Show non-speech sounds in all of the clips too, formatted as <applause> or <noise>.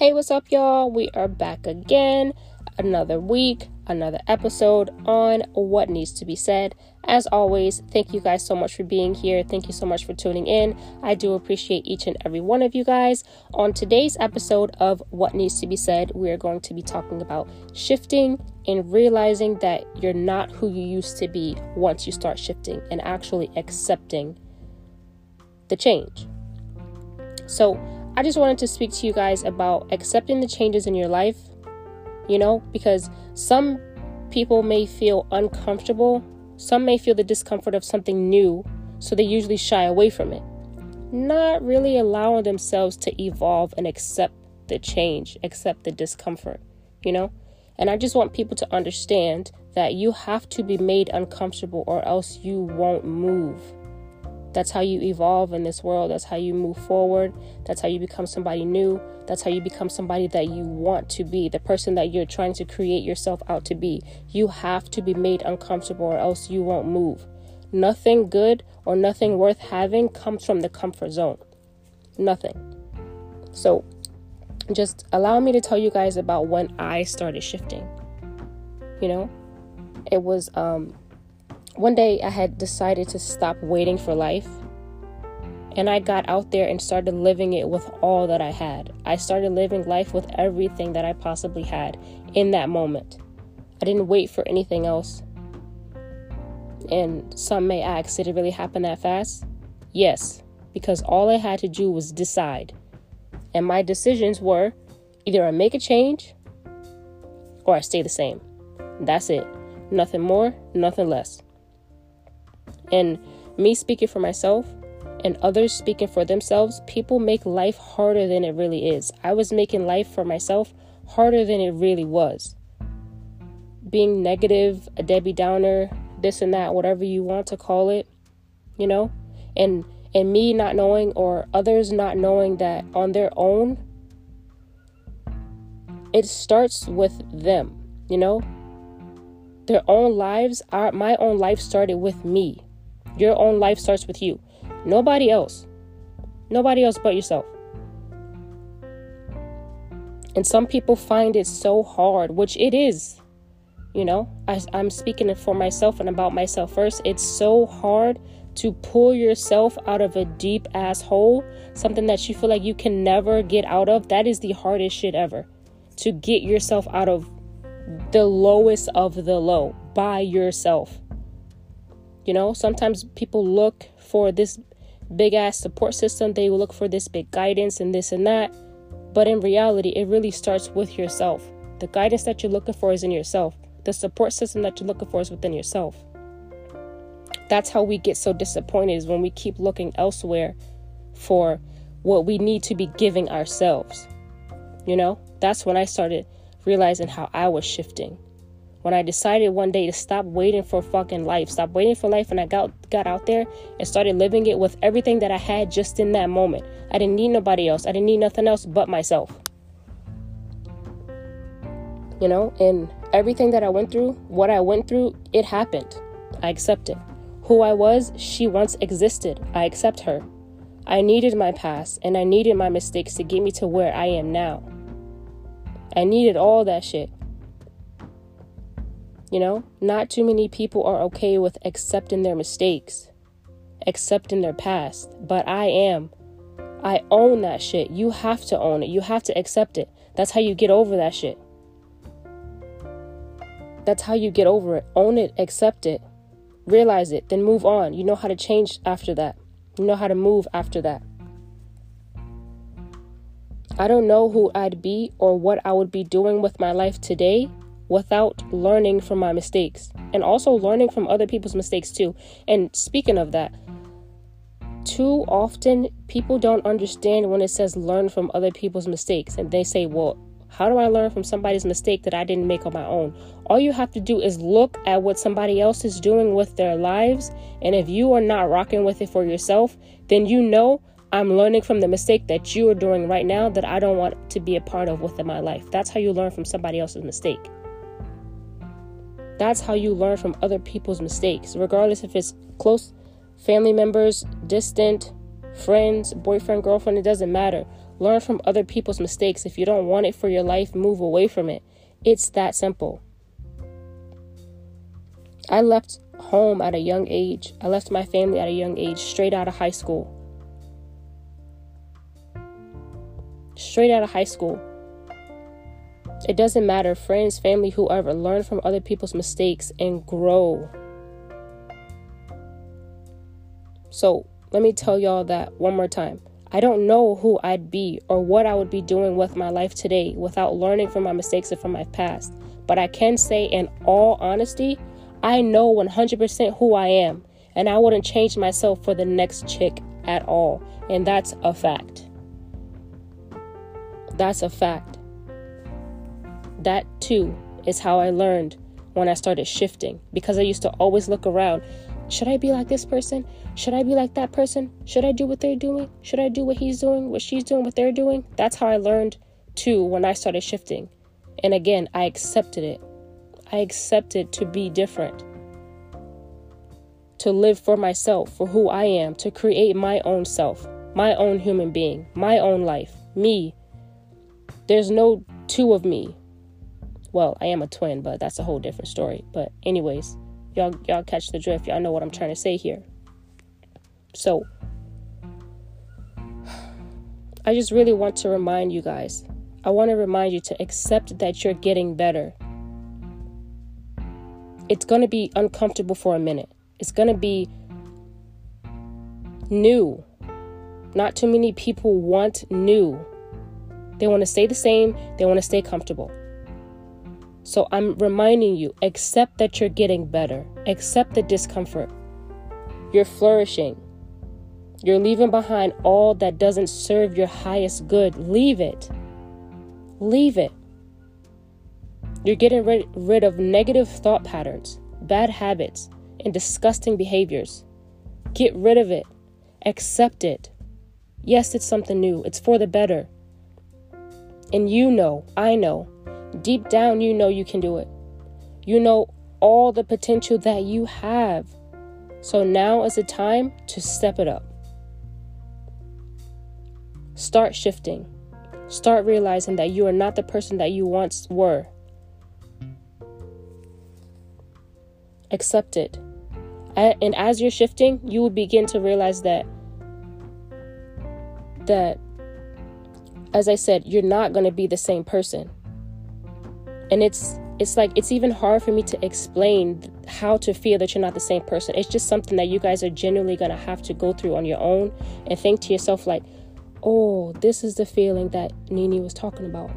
Hey, what's up, y'all? We are back again. Another week, another episode on what needs to be said. As always, thank you guys so much for being here. Thank you so much for tuning in. I do appreciate each and every one of you guys. On today's episode of What Needs to Be Said, we are going to be talking about shifting and realizing that you're not who you used to be once you start shifting and actually accepting the change. So, I just wanted to speak to you guys about accepting the changes in your life, you know, because some people may feel uncomfortable, some may feel the discomfort of something new, so they usually shy away from it, not really allowing themselves to evolve and accept the change, accept the discomfort, you know. And I just want people to understand that you have to be made uncomfortable or else you won't move. That's how you evolve in this world. That's how you move forward. That's how you become somebody new. That's how you become somebody that you want to be, the person that you're trying to create yourself out to be. You have to be made uncomfortable or else you won't move. Nothing good or nothing worth having comes from the comfort zone. Nothing. So, just allow me to tell you guys about when I started shifting. You know, it was um one day I had decided to stop waiting for life. And I got out there and started living it with all that I had. I started living life with everything that I possibly had in that moment. I didn't wait for anything else. And some may ask, did it really happen that fast? Yes, because all I had to do was decide. And my decisions were either I make a change or I stay the same. That's it. Nothing more, nothing less. And me speaking for myself and others speaking for themselves, people make life harder than it really is. I was making life for myself harder than it really was. Being negative, a Debbie Downer, this and that, whatever you want to call it, you know? And and me not knowing or others not knowing that on their own it starts with them, you know? Their own lives, our my own life started with me. Your own life starts with you. Nobody else. Nobody else but yourself. And some people find it so hard, which it is. You know, I, I'm speaking for myself and about myself first. It's so hard to pull yourself out of a deep ass hole, something that you feel like you can never get out of. That is the hardest shit ever. To get yourself out of the lowest of the low by yourself. You know, sometimes people look for this big ass support system, they look for this big guidance and this and that. But in reality, it really starts with yourself. The guidance that you're looking for is in yourself, the support system that you're looking for is within yourself. That's how we get so disappointed is when we keep looking elsewhere for what we need to be giving ourselves. You know, that's when I started realizing how I was shifting when I decided one day to stop waiting for fucking life, stop waiting for life, and I got got out there and started living it with everything that I had just in that moment. I didn't need nobody else. I didn't need nothing else but myself. You know, and everything that I went through, what I went through, it happened. I accept it. Who I was, she once existed. I accept her. I needed my past and I needed my mistakes to get me to where I am now. I needed all that shit. You know, not too many people are okay with accepting their mistakes, accepting their past, but I am. I own that shit. You have to own it. You have to accept it. That's how you get over that shit. That's how you get over it. Own it, accept it, realize it, then move on. You know how to change after that. You know how to move after that. I don't know who I'd be or what I would be doing with my life today without learning from my mistakes and also learning from other people's mistakes too. And speaking of that, too often people don't understand when it says learn from other people's mistakes and they say, well, how do I learn from somebody's mistake that I didn't make on my own? All you have to do is look at what somebody else is doing with their lives. And if you are not rocking with it for yourself, then you know I'm learning from the mistake that you are doing right now that I don't want to be a part of within my life. That's how you learn from somebody else's mistake. That's how you learn from other people's mistakes, regardless if it's close family members, distant, friends, boyfriend, girlfriend, it doesn't matter. Learn from other people's mistakes. If you don't want it for your life, move away from it. It's that simple. I left home at a young age. I left my family at a young age, straight out of high school. Straight out of high school. It doesn't matter, friends, family, whoever, learn from other people's mistakes and grow. So, let me tell y'all that one more time. I don't know who I'd be or what I would be doing with my life today without learning from my mistakes and from my past. But I can say, in all honesty, I know 100% who I am, and I wouldn't change myself for the next chick at all. And that's a fact. That's a fact. That too is how I learned when I started shifting because I used to always look around. Should I be like this person? Should I be like that person? Should I do what they're doing? Should I do what he's doing, what she's doing, what they're doing? That's how I learned too when I started shifting. And again, I accepted it. I accepted to be different, to live for myself, for who I am, to create my own self, my own human being, my own life, me. There's no two of me. Well, I am a twin, but that's a whole different story. But anyways, Y'all y'all catch the drift. Y'all know what I'm trying to say here. So I just really want to remind you guys. I want to remind you to accept that you're getting better. It's going to be uncomfortable for a minute. It's going to be new. Not too many people want new. They want to stay the same, they want to stay comfortable. So I'm reminding you accept that you're getting better, accept the discomfort. You're flourishing. You're leaving behind all that doesn't serve your highest good. Leave it. Leave it. You're getting rid, rid of negative thought patterns, bad habits, and disgusting behaviors. Get rid of it. Accept it. Yes, it's something new, it's for the better. And you know, I know, Deep down, you know you can do it. You know all the potential that you have. So now is the time to step it up. Start shifting. Start realizing that you are not the person that you once were. Accept it. And as you're shifting, you will begin to realize that that as I said, you're not going to be the same person and it's it's like it's even hard for me to explain how to feel that you're not the same person. It's just something that you guys are genuinely going to have to go through on your own and think to yourself like oh this is the feeling that nini was talking about.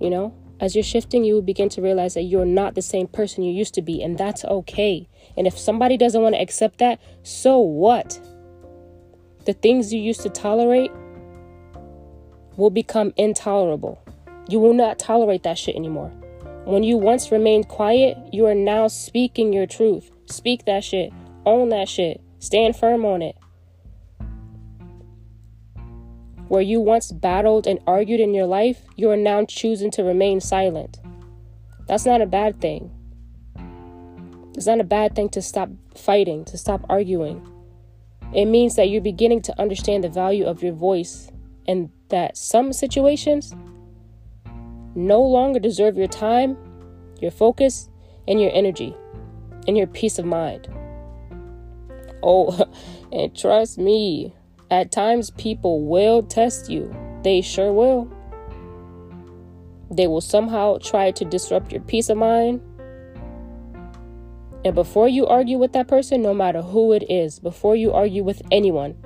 You know? As you're shifting you will begin to realize that you're not the same person you used to be and that's okay. And if somebody doesn't want to accept that so what? The things you used to tolerate will become intolerable you will not tolerate that shit anymore. When you once remained quiet, you are now speaking your truth. Speak that shit. Own that shit. Stand firm on it. Where you once battled and argued in your life, you are now choosing to remain silent. That's not a bad thing. It's not a bad thing to stop fighting, to stop arguing. It means that you're beginning to understand the value of your voice and that some situations no longer deserve your time, your focus, and your energy, and your peace of mind. Oh, <laughs> and trust me, at times people will test you. They sure will. They will somehow try to disrupt your peace of mind. And before you argue with that person, no matter who it is, before you argue with anyone,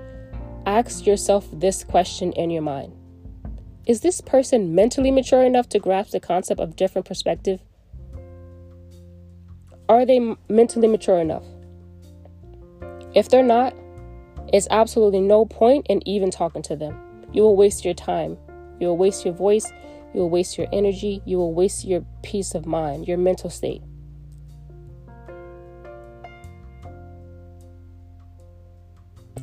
ask yourself this question in your mind is this person mentally mature enough to grasp the concept of different perspective? Are they mentally mature enough? If they're not, it's absolutely no point in even talking to them. You will waste your time. You will waste your voice. You will waste your energy. You will waste your peace of mind, your mental state.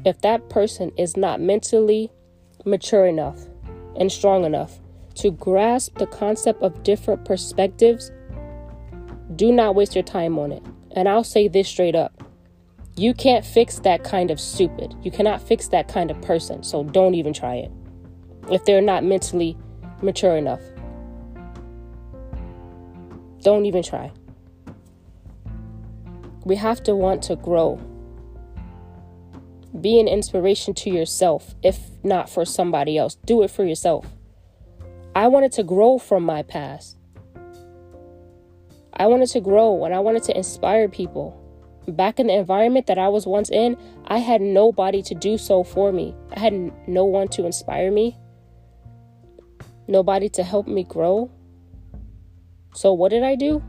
If that person is not mentally mature enough and strong enough to grasp the concept of different perspectives, do not waste your time on it. And I'll say this straight up You can't fix that kind of stupid. You cannot fix that kind of person. So don't even try it. If they're not mentally mature enough, don't even try. We have to want to grow. Be an inspiration to yourself, if not for somebody else. Do it for yourself. I wanted to grow from my past. I wanted to grow and I wanted to inspire people. Back in the environment that I was once in, I had nobody to do so for me. I had no one to inspire me, nobody to help me grow. So, what did I do?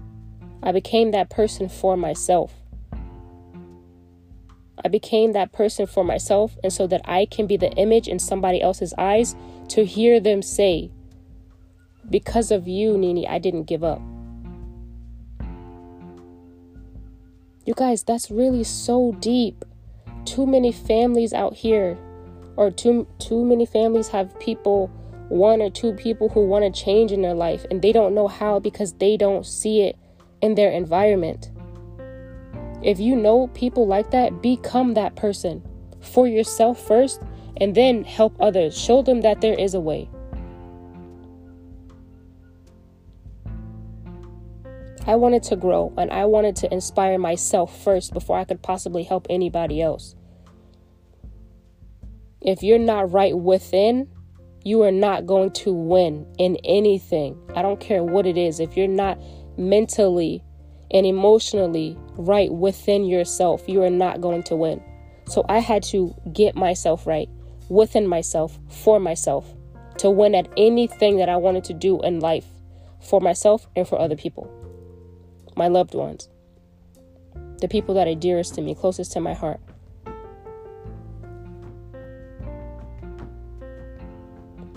I became that person for myself. I became that person for myself, and so that I can be the image in somebody else's eyes to hear them say, Because of you, Nini, I didn't give up. You guys, that's really so deep. Too many families out here, or too too many families have people, one or two people who want to change in their life, and they don't know how because they don't see it in their environment. If you know people like that, become that person for yourself first, and then help others. Show them that there is a way. I wanted to grow and I wanted to inspire myself first before I could possibly help anybody else. If you're not right within, you are not going to win in anything. I don't care what it is. If you're not mentally and emotionally right within yourself, you are not going to win. So I had to get myself right within myself, for myself, to win at anything that I wanted to do in life for myself and for other people my loved ones, the people that are dearest to me, closest to my heart.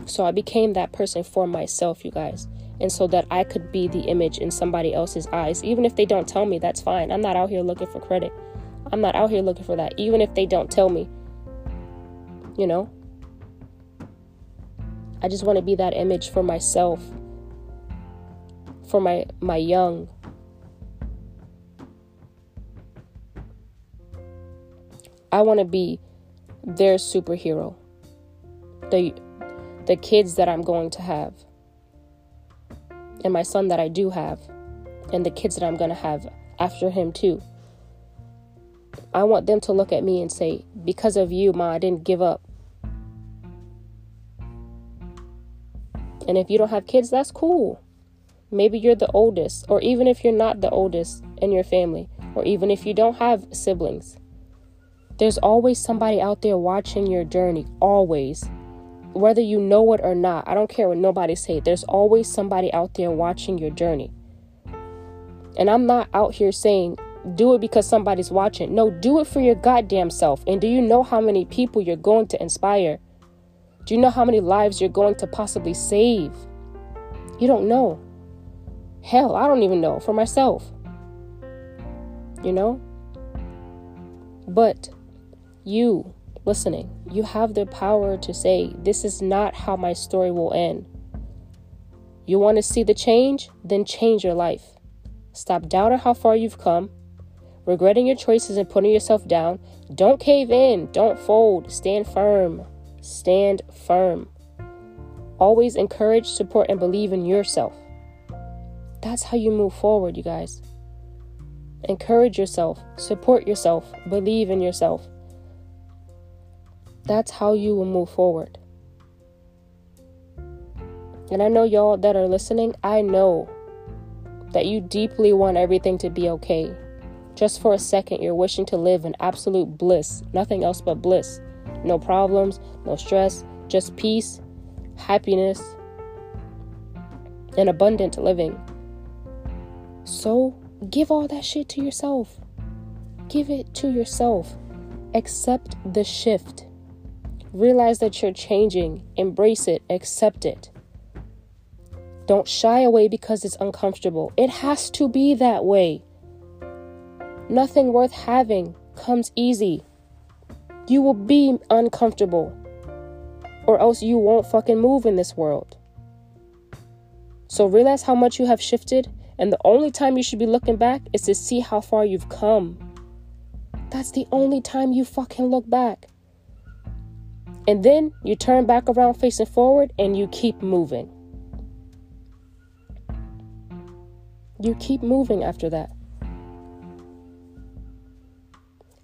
So I became that person for myself, you guys. And so that I could be the image in somebody else's eyes. Even if they don't tell me, that's fine. I'm not out here looking for credit. I'm not out here looking for that. Even if they don't tell me, you know? I just want to be that image for myself, for my, my young, I want to be their superhero. The the kids that I'm going to have. And my son that I do have and the kids that I'm going to have after him too. I want them to look at me and say, "Because of you, ma, I didn't give up." And if you don't have kids, that's cool. Maybe you're the oldest, or even if you're not the oldest in your family, or even if you don't have siblings, there's always somebody out there watching your journey, always. Whether you know it or not, I don't care what nobody say. There's always somebody out there watching your journey. And I'm not out here saying do it because somebody's watching. No, do it for your goddamn self. And do you know how many people you're going to inspire? Do you know how many lives you're going to possibly save? You don't know. Hell, I don't even know for myself. You know? But you listening, you have the power to say, This is not how my story will end. You want to see the change? Then change your life. Stop doubting how far you've come, regretting your choices and putting yourself down. Don't cave in, don't fold, stand firm. Stand firm. Always encourage, support, and believe in yourself. That's how you move forward, you guys. Encourage yourself, support yourself, believe in yourself. That's how you will move forward. And I know y'all that are listening, I know that you deeply want everything to be okay. Just for a second, you're wishing to live in absolute bliss, nothing else but bliss. No problems, no stress, just peace, happiness, and abundant living. So give all that shit to yourself. Give it to yourself. Accept the shift. Realize that you're changing, embrace it, accept it. Don't shy away because it's uncomfortable. It has to be that way. Nothing worth having comes easy. You will be uncomfortable, or else you won't fucking move in this world. So realize how much you have shifted, and the only time you should be looking back is to see how far you've come. That's the only time you fucking look back. And then you turn back around facing forward and you keep moving. You keep moving after that.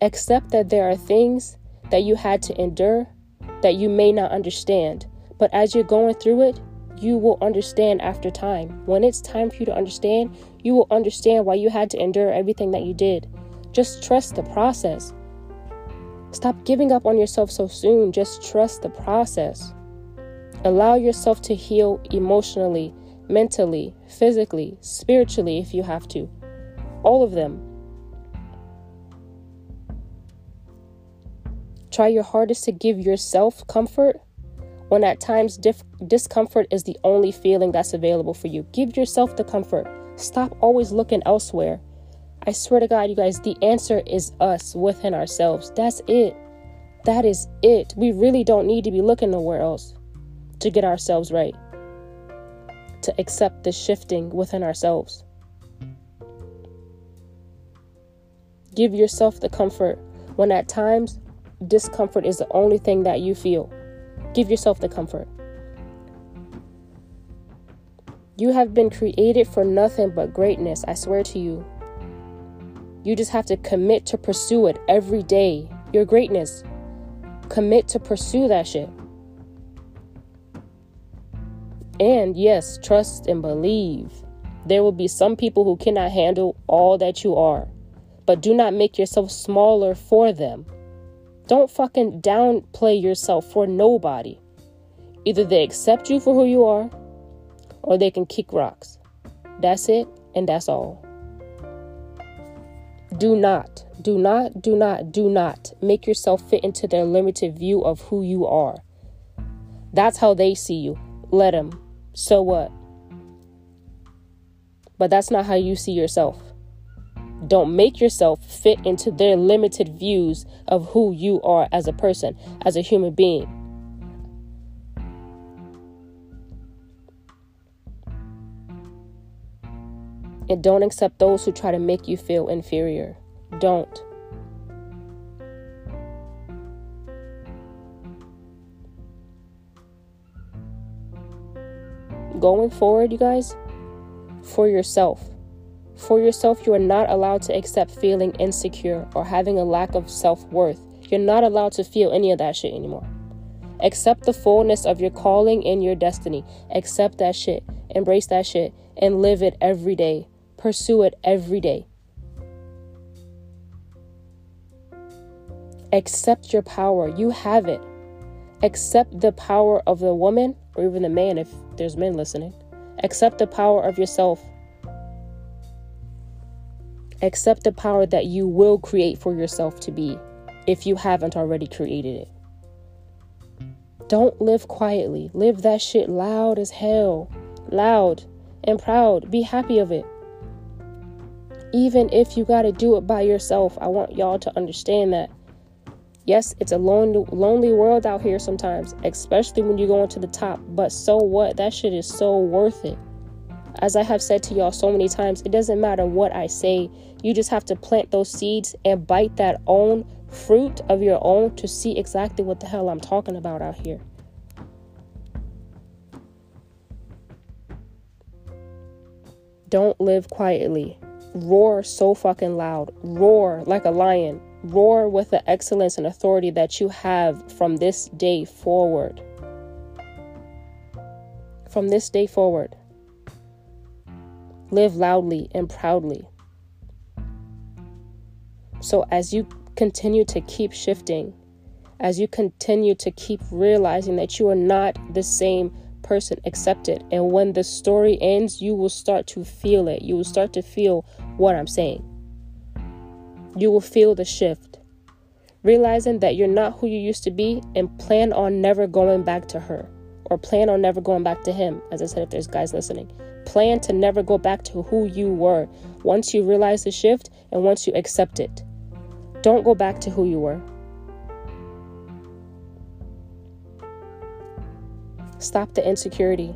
Accept that there are things that you had to endure that you may not understand. But as you're going through it, you will understand after time. When it's time for you to understand, you will understand why you had to endure everything that you did. Just trust the process. Stop giving up on yourself so soon. Just trust the process. Allow yourself to heal emotionally, mentally, physically, spiritually if you have to. All of them. Try your hardest to give yourself comfort when at times dif- discomfort is the only feeling that's available for you. Give yourself the comfort. Stop always looking elsewhere. I swear to God, you guys, the answer is us within ourselves. That's it. That is it. We really don't need to be looking nowhere else to get ourselves right, to accept the shifting within ourselves. Give yourself the comfort when at times discomfort is the only thing that you feel. Give yourself the comfort. You have been created for nothing but greatness, I swear to you. You just have to commit to pursue it every day. Your greatness. Commit to pursue that shit. And yes, trust and believe. There will be some people who cannot handle all that you are, but do not make yourself smaller for them. Don't fucking downplay yourself for nobody. Either they accept you for who you are or they can kick rocks. That's it, and that's all. Do not, do not, do not, do not make yourself fit into their limited view of who you are. That's how they see you. Let them. So what? But that's not how you see yourself. Don't make yourself fit into their limited views of who you are as a person, as a human being. And don't accept those who try to make you feel inferior. Don't. Going forward, you guys, for yourself for yourself, you are not allowed to accept feeling insecure or having a lack of self worth. You're not allowed to feel any of that shit anymore. Accept the fullness of your calling and your destiny. Accept that shit. Embrace that shit and live it every day. Pursue it every day. Accept your power. You have it. Accept the power of the woman or even the man if there's men listening. Accept the power of yourself Accept the power that you will create for yourself to be if you haven't already created it. Don't live quietly. Live that shit loud as hell. Loud and proud. Be happy of it. Even if you got to do it by yourself, I want y'all to understand that. Yes, it's a lonely, lonely world out here sometimes, especially when you go into the top. But so what? That shit is so worth it. As I have said to y'all so many times, it doesn't matter what I say. You just have to plant those seeds and bite that own fruit of your own to see exactly what the hell I'm talking about out here. Don't live quietly. Roar so fucking loud. Roar like a lion. Roar with the excellence and authority that you have from this day forward. From this day forward. Live loudly and proudly. So, as you continue to keep shifting, as you continue to keep realizing that you are not the same person, accept it. And when the story ends, you will start to feel it. You will start to feel what I'm saying. You will feel the shift. Realizing that you're not who you used to be and plan on never going back to her or plan on never going back to him. As I said, if there's guys listening, plan to never go back to who you were once you realize the shift and once you accept it. Don't go back to who you were. Stop the insecurity.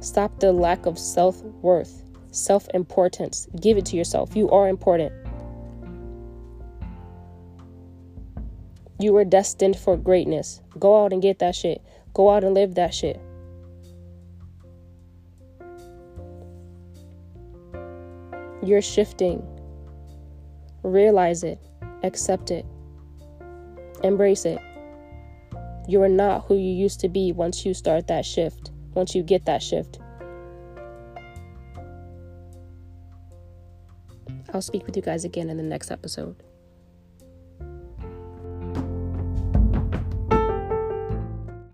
Stop the lack of self worth, self importance. Give it to yourself. You are important. You were destined for greatness. Go out and get that shit. Go out and live that shit. You're shifting. Realize it. Accept it. Embrace it. You are not who you used to be once you start that shift, once you get that shift. I'll speak with you guys again in the next episode.